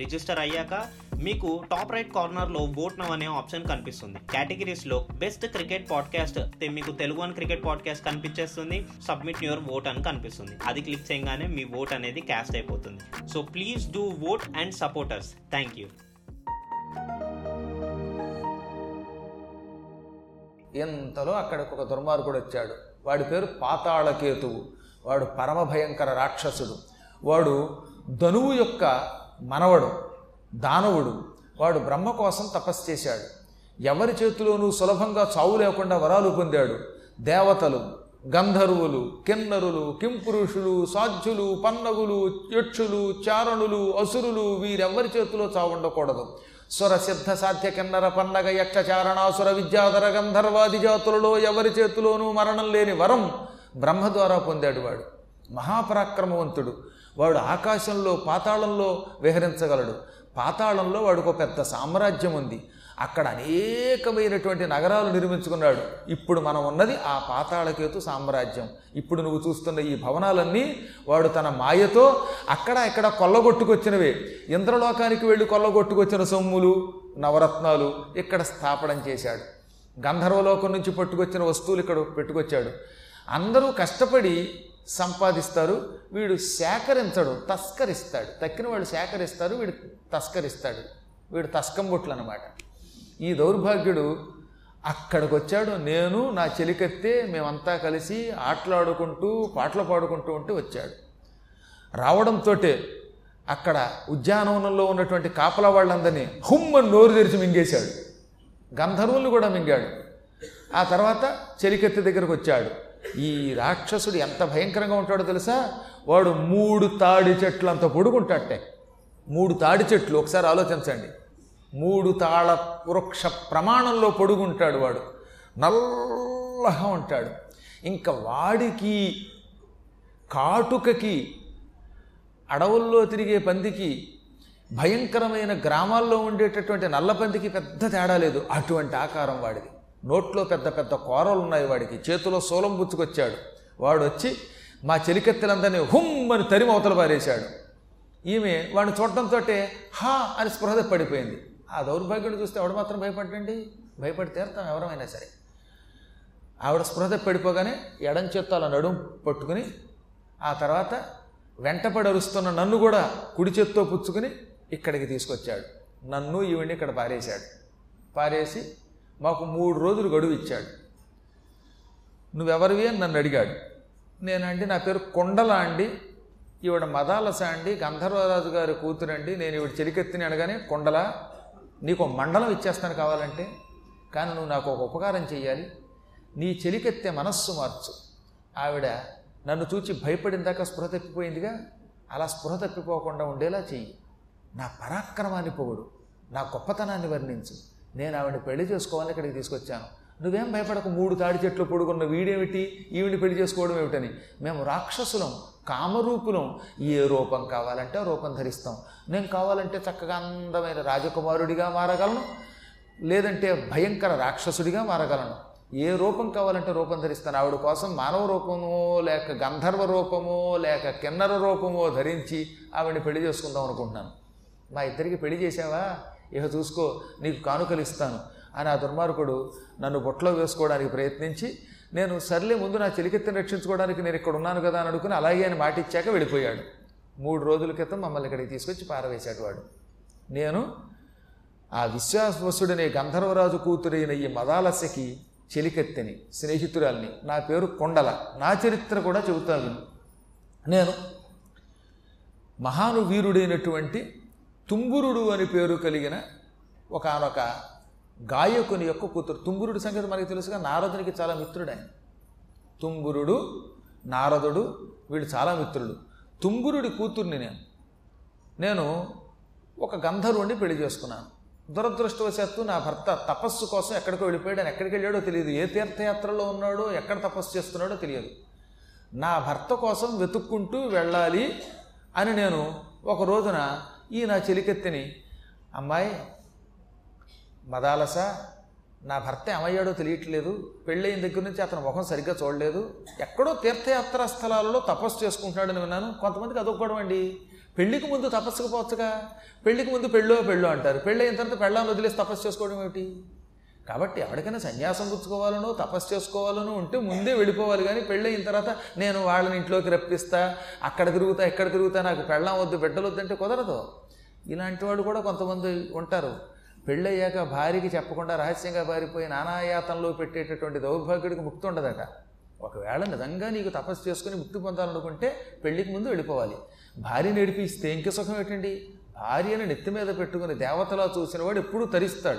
Register అయ్యాక మీకు top right కార్నర్లో ఓట్ నవ్ అనే ఆప్షన్ కనిపిస్తుంది. కేటగిరీస్లో బెస్ట్ క్రికెట్ పాడ్కాస్ట్ మీకు తెలుగు అని క్రికెట్ పాడ్కాస్ట్ కనిపించేస్తుంది. సబ్మిట్ యువర్ ఓట్ అని కనిపిస్తుంది. అది క్లిక్ చేయగానే మీ ఓట్ అనేది క్యాస్ట్ అయిపోతుంది. So please do vote and supporters thank you ఎంతలో అక్కడికి ఒక దుర్మార్గుడు వచ్చాడు. వాడి పేరు పాతాళకేతువు. వాడు పరమ భయంకర రాక్షసుడు. వాడు ధనువు యొక్క మనవడు దానవుడు వాడు బ్రహ్మ కోసం తపస్సు చేశాడు. ఎవరి చేతిలోనూ సులభంగా చావు లేకుండా వరాలు పొందాడు. దేవతలు గంధర్వులు కిన్నరులు కింపురుషులు సాధ్యులు పన్నగులు యక్షులు చారణులు అసురులు వీరెవ్వరి చేతిలో చావు ఉండకూడదు. సుర సిద్ధ సాధ్య కిన్నర పన్నగ యక్ష చారణాసుర విద్యాధర గంధర్వాది జాతులలో ఎవరి చేతిలోనూ మరణం లేని వరం బ్రహ్మ ద్వారా పొందాడు వాడు. మహాపరాక్రమవంతుడు. వాడు ఆకాశంలో పాతాళంలో విహరించగలడు. పాతాళంలో వాడికి ఒక పెద్ద సామ్రాజ్యం ఉంది. అక్కడ అనేకమైనటువంటి నగరాలు నిర్మించుకున్నాడు. ఇప్పుడు మనం ఉన్నది ఆ పాతాళకేతు సామ్రాజ్యం. ఇప్పుడు నువ్వు చూస్తున్న ఈ భవనాలన్నీ వాడు తన మాయతో అక్కడ ఇక్కడ కొల్లగొట్టుకొచ్చినవే. ఇంద్రలోకానికి వెళ్ళి కొల్లగొట్టుకొచ్చిన సొమ్ములు నవరత్నాలు ఇక్కడ స్థాపనం చేశాడు. గంధర్వలోకం నుంచి పట్టుకొచ్చిన వస్తువులు ఇక్కడ పెట్టుకొచ్చాడు. అందరూ కష్టపడి సంపాదిస్తారు వీడు సేకరించడు తస్కరిస్తాడు. తక్కిన వాళ్ళు సేకరిస్తారు వీడు తస్కరిస్తాడు. వీడు తస్కంబొట్లు అనమాట ఈ దౌర్భాగ్యుడు అక్కడికి వచ్చాడు నేను నా చెలికత్తే మేమంతా కలిసి ఆటలాడుకుంటూ పాటలు పాడుకుంటూ ఉంటే వచ్చాడు. రావడంతో అక్కడ ఉద్యానవనంలో ఉన్నటువంటి కాపలా వాళ్ళందరినీ హుమ్మని నోరు తెరిచి మింగేశాడు. గంధర్వుల్ని కూడా మింగాడు. ఆ తర్వాత చెలికెత్తి దగ్గరకు వచ్చాడు ఈ రాక్షసుడు ఎంత భయంకరంగా ఉంటాడో తెలుసా? వాడు మూడు తాడి చెట్లు అంత పొడుగుంటాటే మూడు తాడి చెట్లు ఒకసారి ఆలోచించండి. మూడు తాళ వృక్ష ప్రమాణంలో పొడుగుంటాడు వాడు. నల్లగా ఉంటాడు. ఇంకా వాడికి కాటుకకి అడవుల్లో తిరిగే పందికి భయంకరమైన గ్రామాల్లో ఉండేటటువంటి నల్ల పందికి పెద్ద తేడా లేదు. అటువంటి ఆకారం వాడిది. నోట్లో పెద్ద పెద్ద కూరలు ఉన్నాయి వాడికి. చేతిలో సోలం పుచ్చుకొచ్చాడు. వాడు వచ్చి మా చెలికత్తెలందరినీ హుమ్ అని తరిమి అవతల పారేశాడు. ఈమె వాడిని చూడటంతో హా అని స్పృహద పడిపోయింది. ఆ దౌర్భాగ్యుడు చూస్తే ఆవిడ మాత్రం భయపడండి భయపడి తీరుతాం ఎవరమైనా సరే. ఆవిడ స్పృహద పడిపోగానే ఎడం చేత్తో అలా నడుం పట్టుకుని ఆ తర్వాత వెంటపడి అరుస్తున్న నన్ను కూడా కుడి చేత్తో పుచ్చుకుని ఇక్కడికి తీసుకొచ్చాడు. నన్ను ఈవిడిని ఇక్కడ పారేశాడు. పారేసి మాకు మూడు రోజులు గడువు ఇచ్చాడు. నువ్వెవరివి అని నన్ను అడిగాడు. నేనండి నా పేరు కొండలాండి ఈవిడ మదాలస అండి గంధర్వరాజు గారి కూతురండి నేను ఈవిడ చెలికెత్తిని అనగానే కొండల నీకు మండలం ఇచ్చేస్తాను కావాలంటే కానీ నువ్వు నాకు ఒక ఉపకారం చెయ్యాలి. నీ చెలికెత్తే మనస్సు మార్చు. ఆవిడ నన్ను చూచి భయపడిందాకా స్పృహ తప్పిపోయిందిగా. అలా స్పృహ తప్పిపోకుండా ఉండేలా చెయ్యి. నా పరాక్రమాన్ని పొగుడు నా గొప్పతనాన్ని వర్ణించు. నేను ఆవిడని పెళ్ళి చేసుకోవాలని ఇక్కడికి తీసుకొచ్చాను. నువ్వేం భయపడక మూడు తాడి చెట్లు పొడుగున్న వీడేమిటి? ఈవిని పెళ్ళి చేసుకోవడం ఏమిటని. మేము రాక్షసులం కామరూపులం. ఏ రూపం కావాలంటే ఆ రూపం ధరిస్తాం. నేను కావాలంటే చక్కగా అందమైన రాజకుమారుడిగా మారగలను లేదంటే భయంకర రాక్షసుడిగా మారగలను. ఏ రూపం కావాలంటే రూపం ధరిస్తాను. ఆవిడ కోసం మానవ రూపమో లేక గంధర్వ రూపమో లేక కిన్నర రూపమో ధరించి ఆవిడని పెళ్ళి చేసుకుందాం అనుకుంటున్నాను. మా ఇద్దరికి పెళ్ళి చేసావా ఇక చూసుకో నీకు కానుకలు ఇస్తాను. అని ఆ దుర్మార్గుడు నన్ను బొట్లో వేసుకోవడానికి ప్రయత్నించి నేను సర్లే ముందు నా చెలికెత్తిని రక్షించుకోవడానికి నేను ఇక్కడ ఉన్నాను కదా అని అనుకుని అలాగే అని మాట ఇచ్చాక వెళ్ళిపోయాడు. మూడు రోజుల క్రితం మమ్మల్ని ఇక్కడికి తీసుకొచ్చి పారవేశాడు వాడు. నేను ఆ విశ్వాసవసుడనే గంధర్వరాజు కూతురైన ఈ మదాలస్యకి చెలికెత్తెని స్నేహితురాల్ని నా పేరు కొండల నా చరిత్ర కూడా చెబుతాను. నేను మహాను తుంగురుడు తుంబురుడు అని పేరు కలిగిన ఒకనొక గాయకుని యొక్క కూతురు. తుంగురుడు సంగతి మనకి తెలుసుగా నారదునికి చాలా మిత్రుడు ఆయన. తుంగురుడు నారదుడు వీళ్ళు చాలా మిత్రుడు తుంగురుడి కూతుర్ని నేను నేను ఒక గంధర్వుడిని పెళ్ళి చేసుకున్నాను. దురదృష్టవశాత్తు నా భర్త తపస్సు కోసం ఎక్కడికో వెళ్ళిపోయాడు. ఆయన ఎక్కడికి వెళ్ళాడో తెలియదు. ఏ తీర్థయాత్రలో ఉన్నాడో ఎక్కడ తపస్సు చేస్తున్నాడో తెలియదు. నా భర్త కోసం వెతుక్కుంటూ వెళ్ళాలి అని నేను ఒక రోజున ఈ నా చెలికెత్తిని అమ్మాయి మదాలస నా భర్త ఏమయ్యాడో తెలియట్లేదు. పెళ్ళైన దగ్గర నుంచి అతని ముఖం సరిగ్గా చూడలేదు. ఎక్కడో తీర్థయాత్రా స్థలాలలో తపస్సు చేసుకుంటున్నాడని విన్నాను. కొంతమందికి అదొక్కడం అండి. పెళ్ళికి ముందు తపస్సుకు పోవచ్చుగా. పెళ్ళికి ముందు పెళ్ళో పెళ్ళో అంటారు. పెళ్ళైన తర్వాత పెళ్ళాన్ని వదిలేసి తపస్సు చేసుకోవడం ఏమిటి? కాబట్టి ఎవరికైనా సన్యాసం పుచ్చుకోవాలనో తపస్సు చేసుకోవాలనో ఉంటే ముందే వెళ్ళిపోవాలి కానీ పెళ్ళైన తర్వాత నేను వాళ్ళని ఇంట్లోకి రప్పిస్తా అక్కడ తిరుగుతా ఎక్కడ తిరుగుతా నాకు పెళ్ళం వద్దు బిడ్డలు వద్దంటే కుదరదు. ఇలాంటి వాళ్ళు కూడా కొంతమంది ఉంటారు. పెళ్ళయ్యాక భార్యకి చెప్పకుండా రహస్యంగా పారిపోయి నానాయాతంలో పెట్టేటటువంటి దౌర్భాగ్యుడికి ముక్తి ఉండదట. ఒకవేళ నిజంగా నీకు తపస్సు చేసుకుని ముక్తి పొందాలనుకుంటే పెళ్ళికి ముందు వెళ్ళిపోవాలి. భార్య నడిపిస్తే ఇంక సుఖం ఏంటండి? భార్యను నెత్తి మీద పెట్టుకుని దేవతలా చూసిన వాడు ఎప్పుడూ తరిస్తాడు.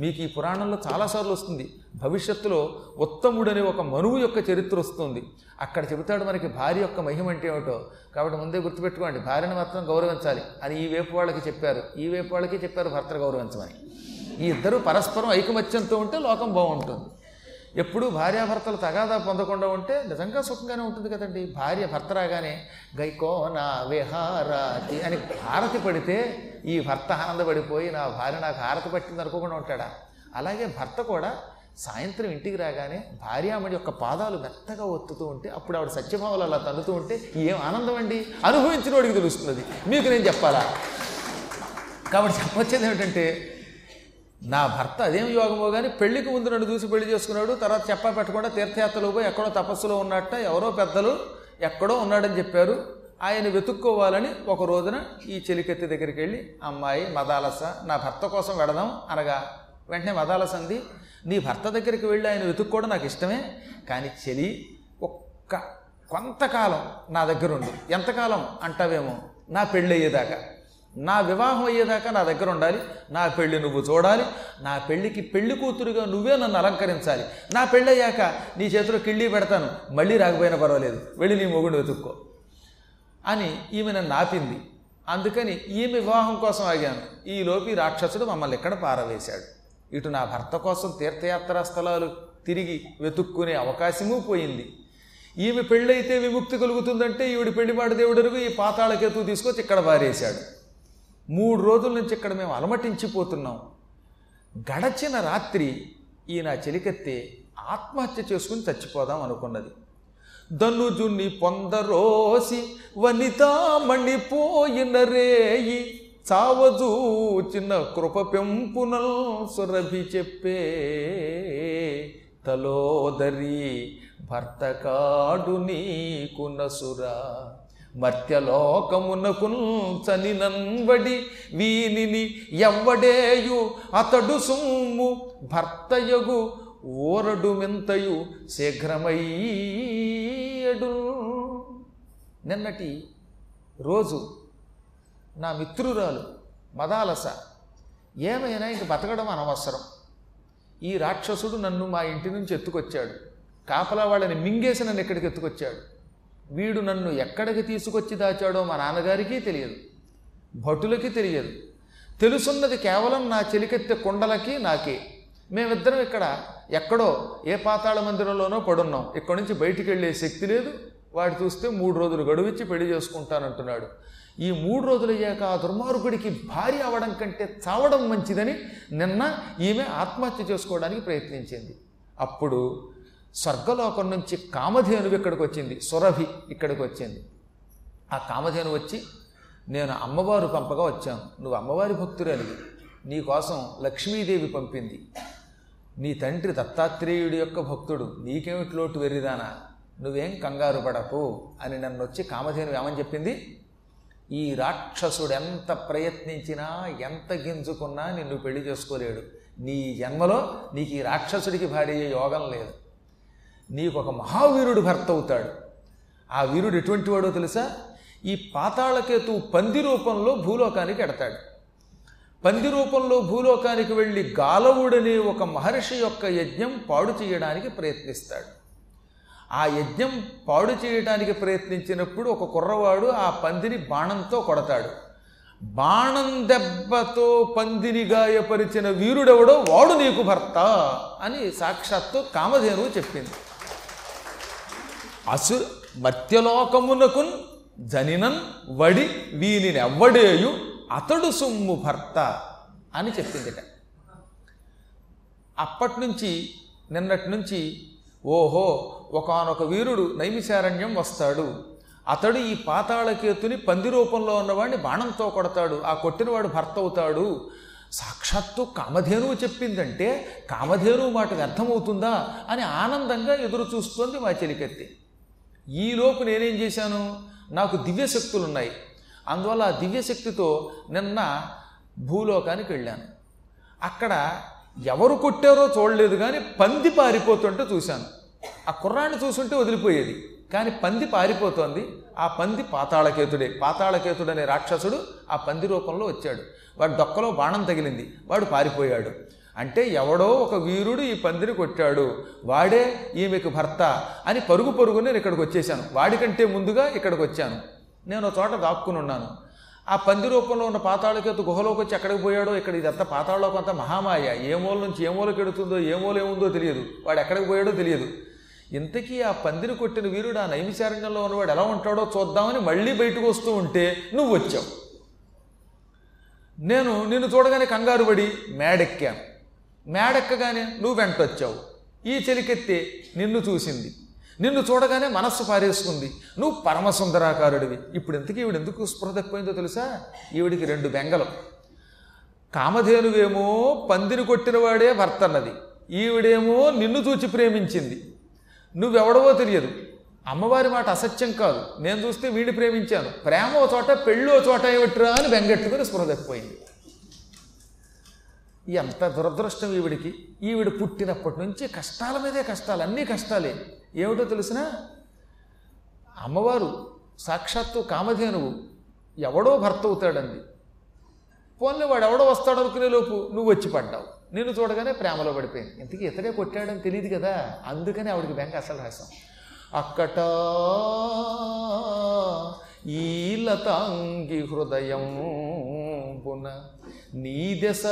మీకు ఈ పురాణంలో చాలాసార్లు వస్తుంది. భవిష్యత్తులో ఉత్తముడని ఒక మనువు యొక్క చరిత్ర వస్తుంది. అక్కడ చెబుతాడు మనకి భార్య యొక్క మహిమ అంటే ఏమిటో. కాబట్టి ముందే గుర్తుపెట్టుకోండి. భార్యను మాత్రం గౌరవించాలి. అని ఈ వైపు వాళ్ళకి చెప్పారు. ఈ వైపు వాళ్ళకి చెప్పారు భర్త గౌరవించమని. ఈ ఇద్దరు పరస్పరం ఐకమత్యంతో ఉంటే లోకం బాగుంటుంది. ఎప్పుడూ భార్యాభర్తలు తగాదా పొందకుండా ఉంటే నిజంగా సుఖంగానే ఉంటుంది కదండి. భార్య భర్త రాగానే గైకో నా విహారాతి అని హారతి పడితే ఈ భర్త ఆనందపడిపోయి నా భార్య నాకు హారతి పట్టింది అనుకోకుండా ఉంటాడా? అలాగే భర్త కూడా సాయంత్రం ఇంటికి రాగానే భార్యామణి యొక్క పాదాలు మెత్తగా ఒత్తుతూ ఉంటే అప్పుడు ఆవిడ సత్యభావాలు అలా తన్నుతూ ఉంటే ఏం ఆనందం అండి అనుభవించిన వాడికి తెలుస్తుంది మీకు నేను చెప్పాలా? కాబట్టి చెప్పొచ్చేది ఏమిటంటే నా భర్త అదేం యోగమో కానీ పెళ్ళికి ముందు నన్ను చూసి పెళ్ళి చేసుకున్నాడు తర్వాత చెప్పా పెట్టకుండా తీర్థయాత్రలు పోయి ఎక్కడో తపస్సులో ఉన్నట్ట ఎవరో పెద్దలు ఎక్కడో ఉన్నాడని చెప్పారు. ఆయన వెతుక్కోవాలని ఒక రోజున ఈ చెలికెత్తి దగ్గరికి వెళ్ళి అమ్మాయి మదాలస నా భర్త కోసం వెడదాం అనగా వెంటనే మదాలస అంది. నీ భర్త దగ్గరికి వెళ్ళి ఆయన వెతుక్కోవడం నాకు ఇష్టమే కానీ చెలి ఒక్క కొంతకాలం నా దగ్గర ఎంతకాలం అంటావేమో నా పెళ్ళి అయ్యేదాకా నా వివాహం అయ్యేదాకా నా దగ్గర ఉండాలి. నా పెళ్ళి నువ్వు చూడాలి. నా పెళ్ళికి పెళ్ళి కూతురుగా నువ్వే నన్ను అలంకరించాలి. నా పెళ్ళయ్యాక నీ చేతిలో కిళ్ళి పెడతాను. మళ్ళీ రాకపోయినా పర్వాలేదు. వెళ్ళి నీ మొగుడు వెతుక్కో. అని ఈమె నన్ను ఆపింది. అందుకని ఈమె వివాహం కోసం ఆగాను. ఈలోపు రాక్షసుడు మమ్మల్ని ఇక్కడ పారవేశాడు? ఇటు నా భర్త కోసం తీర్థయాత్రా స్థలాలు తిరిగి వెతుక్కునే అవకాశమూ పోయింది. ఈమె పెళ్ళైతే విముక్తి కలుగుతుందంటే ఈవిడ పెళ్ళిపాటి దేవుడరుగు ఈ పాతాళకేతు తీసుకొచ్చి ఇక్కడ పారేశాడు. మూడు రోజుల నుంచి ఇక్కడ మేము అలమటించిపోతున్నాం. గడచిన రాత్రి ఈయన చెలికెత్తి ఆత్మహత్య చేసుకుని చచ్చిపోదాం అనుకున్నది. ధనుజుని పొందరోసి వనితామణిపోయిన రేయి చావజూచిన కృప పెంపునల్ సురభి చెప్పే తలోదరి భర్త కాడు నీకు నసురా మర్త్యలోకమునకు చని నన్వడి వీనిని ఎవ్వడేయు అతడు సుమ్ము భర్తయగు ఓరడు మెంతయు శీఘ్రమయ్యడు. నిన్నటి రోజు నా మిత్రురాలు మదాలస ఏమైనా ఇంక బతకడం అనవసరం. ఈ రాక్షసుడు నన్ను మా ఇంటి నుంచి ఎత్తుకొచ్చాడు. కాపలా వాళ్ళని మింగేసి నన్ను ఇక్కడికి ఎత్తుకొచ్చాడు. వీడు నన్ను ఎక్కడికి తీసుకొచ్చి దాచాడో మా నాన్నగారికి తెలియదు. భటులకి తెలియదు. తెలుసున్నది కేవలం నా చెలికెత్తె కుండలకి నాకే. మేమిద్దరం ఇక్కడ ఎక్కడో ఏ పాతాళ మందిరంలోనో పడున్నాం. ఇక్కడి నుంచి బయటికి వెళ్ళే శక్తి లేదు. వాడు చూస్తే మూడు రోజులు గడువిచ్చి పెళ్ళి చేసుకుంటానంటున్నాడు. ఈ మూడు రోజులు అయ్యాక ఆ దుర్మార్గుడికి భార్య అవడం కంటే చావడం మంచిదని నిన్న ఈమె ఆత్మహత్య చేసుకోవడానికి ప్రయత్నించింది. అప్పుడు స్వర్గలోకం నుంచి కామధేనువు ఇక్కడికి వచ్చింది. సురభి ఇక్కడికి వచ్చింది. ఆ కామధేను వచ్చి నేను అమ్మవారు పంపగా వచ్చాను. నువ్వు అమ్మవారి భక్తురాలివి నీకోసం లక్ష్మీదేవి పంపింది. నీ తండ్రి దత్తాత్రేయుడి యొక్క భక్తుడు. నీకేమిటి లోటు వెర్రిదానా? నువ్వేం కంగారు పడకు అని నన్ను వచ్చి కామధేను ఏమని చెప్పింది? ఈ రాక్షసుడు ఎంత ప్రయత్నించినా ఎంత గింజుకున్నా నిన్ను పెళ్ళి చేసుకోలేడు. నీ జన్మలో నీకు ఈ రాక్షసుడికి భార్య యోగం లేదు. నీకు ఒక మహావీరుడు భర్త అవుతాడు ఆ వీరుడు ఎటువంటి వాడో తెలుసా? ఈ పాతాళకేతు పంది రూపంలో భూలోకానికి ఎడతాడు. పంది రూపంలో భూలోకానికి వెళ్ళి గాలవుడనే ఒక మహర్షి యొక్క యజ్ఞం పాడు చేయడానికి ప్రయత్నిస్తాడు. ఆ యజ్ఞం పాడు చేయడానికి ప్రయత్నించినప్పుడు ఒక కుర్రవాడు ఆ పందిని బాణంతో కొడతాడు. బాణం దెబ్బతో పందిని గాయపరిచిన వీరుడెవడో? వాడు నీకు భర్త అని సాక్షాత్తు కామధేనువు చెప్పింది. అసు మర్త్యలోకమునకున్ జనినన్ వడి వీనినెవ్వడేయు అతడు సొమ్ము భర్త అని చెప్పిందిట. అప్పటి నుంచి నిన్నటి నుంచి ఓహో ఒకానొక వీరుడు నైమిశారణ్యం వస్తాడు. అతడు ఈ పాతాళకేతుని పంది రూపంలో ఉన్నవాడిని బాణంతో కొడతాడు. ఆ కొట్టినవాడు భర్త అవుతాడు. సాక్షాత్తు కామధేనువు చెప్పిందంటే కామధేనువు మాట వ్యర్థమవుతుందా అని ఆనందంగా ఎదురు చూస్తోంది మా చెలికత్తి. ఈలోపు నేనేం చేశాను? నాకు దివ్యశక్తులు ఉన్నాయి అందువల్ల ఆ దివ్యశక్తితో నిన్న భూలోకానికి వెళ్ళాను. అక్కడ ఎవరు కొట్టారో చూడలేదు కానీ పంది పారిపోతుంటే చూశాను. ఆ కుర్రాన్ని చూసుంటే వదిలిపోయేది. కానీ పంది పారిపోతోంది. ఆ పంది పాతాళకేతుడే. పాతాళకేతుడు అనే రాక్షసుడు ఆ పంది రూపంలో వచ్చాడు. వాడు డొక్కలో బాణం తగిలింది. వాడు పారిపోయాడు. అంటే ఎవడో ఒక వీరుడు ఈ పందిని కొట్టాడు. వాడే ఈమెకు భర్త అని పరుగు పరుగు నేను ఇక్కడికి వచ్చేసాను వాడికంటే ముందుగా ఇక్కడికి వచ్చాను. నేను ఒక చోట దాక్కుని ఉన్నాను. ఆ పంది రూపంలో ఉన్న పాతాళకేతు గుహలోకి వచ్చి ఎక్కడికి పోయాడో ఇక్కడ ఇదంతా పాతాళలోకి అంతా మహామాయ. ఏ మూల నుంచి ఏ మూలకి ఎడుతుందో ఏ మూల ఏముందో తెలియదు. వాడు ఎక్కడికి పోయాడో తెలియదు. ఇంతకీ ఆ పందిని కొట్టిన వీరుడు ఆ నైమిశారణ్యంలో ఉన్నవాడు ఎలా ఉంటాడో చూద్దామని మళ్ళీ బయటకు వస్తూ ఉంటే నువ్వు వచ్చావు. నేను నిన్ను చూడగానే కంగారు పడి మేడెక్కాను. మేడెక్కగానే నువ్వు వెంటొచ్చావు ఈ చెలికెత్తే నిన్ను చూసింది. నిన్ను చూడగానే మనస్సు పారేసుకుంది. నువ్వు పరమసుందరాకారుడివి. ఇప్పుడు ఎందుకు ఈవిడ ఎందుకు స్పృహ తప్పిపోయిందో తెలుసా? ఈవిడికి రెండు బెంగలు. కామధేనువేమో పందిని కొట్టినవాడే భర్త అన్నది ఈవిడేమో నిన్ను చూచి ప్రేమించింది. నువ్వెవడవో తెలియదు. అమ్మవారి మాట అసత్యం కాదు. నేను చూస్తే వీడిని ప్రేమించాను. ప్రేమ ఓ చోట పెళ్ళో చోట ఏమిట్రా అని బెంగెట్టుకుని స్పృహ తప్పిపోయింది. ఎంత దురదృష్టం ఈవిడికి. ఈవిడ పుట్టినప్పటి నుంచి కష్టాల మీదే కష్టాలు అన్నీ కష్టాలే. ఏమిటో తెలిసిన? అమ్మవారు సాక్షాత్తు కామధేనువు. ఎవడో భర్త అవుతాడంది. పోన్లే వాడు ఎవడో వస్తాడు అనుకునే లోపు నువ్వు వచ్చి పడ్డావు. నిన్ను చూడగానే ప్రేమలో పడిపోయింది. ఇంతకీ ఇతడే కొట్టాడని తెలియదు కదా. అందుకని ఆవిడికి బెంగ అసలు రాసాం అక్కట ఈ లతాంగి హృదయం పున నీ దశ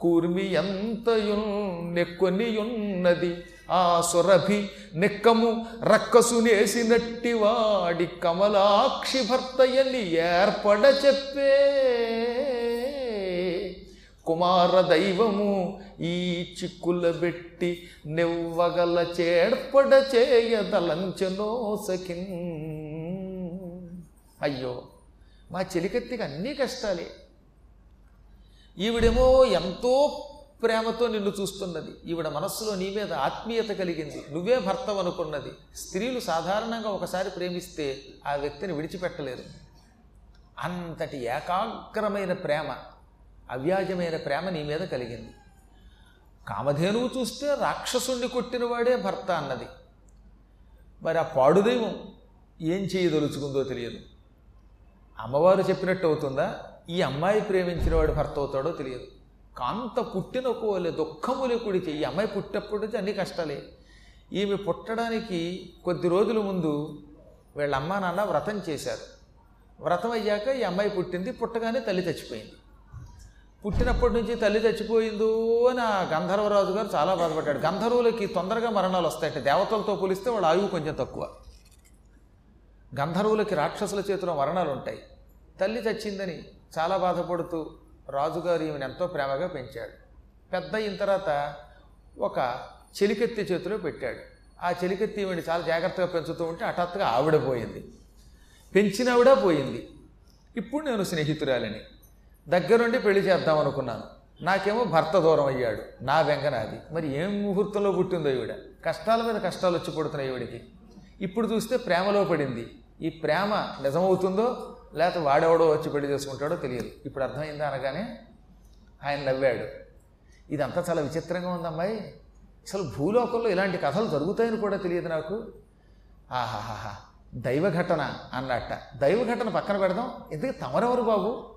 కూర్మి ఎంతయున్ నెక్కొనియున్నది. ఆ సురభి నెక్కము రక్కసునేసినట్టి వాడి కమలాక్షి భర్తయని ఏర్పడ చెప్పే. కుమార దైవము ఈ చిక్కుల పెట్టి నెవ్వగల చేర్పడ చేయదలంచనో సఖిన్. అయ్యో మా చెలికత్తికి అన్నీ కష్టాలే. ఈవిడేమో ఎంతో ప్రేమతో నిన్ను చూస్తున్నది. ఈవిడ మనస్సులో నీ మీద ఆత్మీయత కలిగింది. నువ్వే భర్తవు అనుకున్నది. స్త్రీలు సాధారణంగా ఒకసారి ప్రేమిస్తే ఆ వ్యక్తిని విడిచిపెట్టలేరు. అంతటి ఏకాగ్రమైన ప్రేమ అవ్యాజమైన ప్రేమ నీ మీద కలిగింది. కామధేనువు చూస్తే రాక్షసుణ్ణి కొట్టినవాడే భర్త అన్నది. మరి ఆ పాడుదైవం ఏం చేయదలుచుకుందో తెలియదు. అమ్మవారు చెప్పినట్టు అవుతుందా? ఈ అమ్మాయి ప్రేమించిన వాడు భర్త అవుతాడో తెలియదు. కాంత పుట్టిన కోలే దుఃఖములే కుడితే ఈ అమ్మాయి పుట్టినప్పటి నుంచి అన్ని కష్టాలే. ఈమె పుట్టడానికి కొద్ది రోజుల ముందు వీళ్ళ అమ్మా నాన్న వ్రతం చేశారు. వ్రతం అయ్యాక ఈ అమ్మాయి పుట్టింది పుట్టగానే తల్లి చచ్చిపోయింది. పుట్టినప్పటి నుంచి తల్లి చచ్చిపోయిందో అని ఆ గంధర్వరాజు గారు చాలా బాధపడ్డాడు. గంధర్వులకి తొందరగా మరణాలు వస్తాయట. దేవతలతో పోలిస్తే వాళ్ళ ఆయువు కొంచెం తక్కువ. గంధర్వులకి రాక్షసుల చేతిలో మరణాలు ఉంటాయి తల్లి చచ్చిందని చాలా బాధపడుతూ రాజుగారు ఈమెను ఎంతో ప్రేమగా పెంచాడు. పెద్ద అయిన తర్వాత ఒక చెలికెత్తి చేతిలో పెట్టాడు. ఆ చెలికెత్తి ఈమెను చాలా జాగ్రత్తగా పెంచుతూ ఉంటే హఠాత్తుగా ఆవిడ పోయింది. పెంచినావిడ పోయింది. ఇప్పుడు నేను స్నేహితురాలని. దగ్గరుండి పెళ్ళి చేద్దాం అనుకున్నాను. నాకేమో భర్త దూరం అయ్యాడు. నా వెంగనాది మరి ఏం ముహూర్తంలో పుట్టిందో ఈవిడ? కష్టాల మీద కష్టాలు వచ్చి పడుతున్నాయి ఈవిడికి. ఇప్పుడు చూస్తే ప్రేమలో పడింది. ఈ ప్రేమ నిజమవుతుందో లేకపోతే వాడెవడో వచ్చి పెళ్ళి చేసుకుంటాడో తెలియదు. ఇప్పుడు అర్థమైందా అనగానే ఆయన నవ్వాడు. ఇదంతా చాలా విచిత్రంగా ఉందమ్మాయి అసలు భూలోకంలో ఇలాంటి కథలు జరుగుతాయని కూడా తెలియదు నాకు. ఆహాహాహా దైవ ఘటన అన్నట్ట. దైవ ఘటన పక్కన పెడదాం. ఎందుకు తమరెవరు బాబు?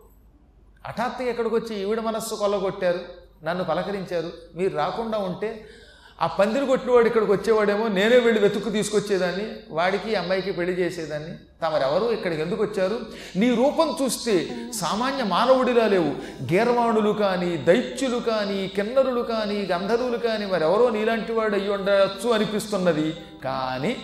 హఠాత్తుగా ఎక్కడికి వచ్చి ఈవిడ మనస్సు కొల్లగొట్టారు నన్ను పలకరించారు. మీరు రాకుండా ఉంటే ఆ పందిరి కొట్టినవాడు ఇక్కడికి వచ్చేవాడేమో నేనే వెళ్ళి వెతుక్కు తీసుకొచ్చేదాన్ని. వాడికి అమ్మాయికి పెళ్ళి చేసేదాన్ని. తమరెవరు? ఇక్కడికి ఎందుకు వచ్చారు? నీ రూపం చూస్తే సామాన్య మానవుడిలా లేవు. గీర్వాణులు కానీ దైత్యులు కానీ కిన్నరులు కానీ గంధర్వులు కానీ మరెవరో నీలాంటి వాడు అయ్యి ఉండొచ్చు అనిపిస్తున్నది. కానీ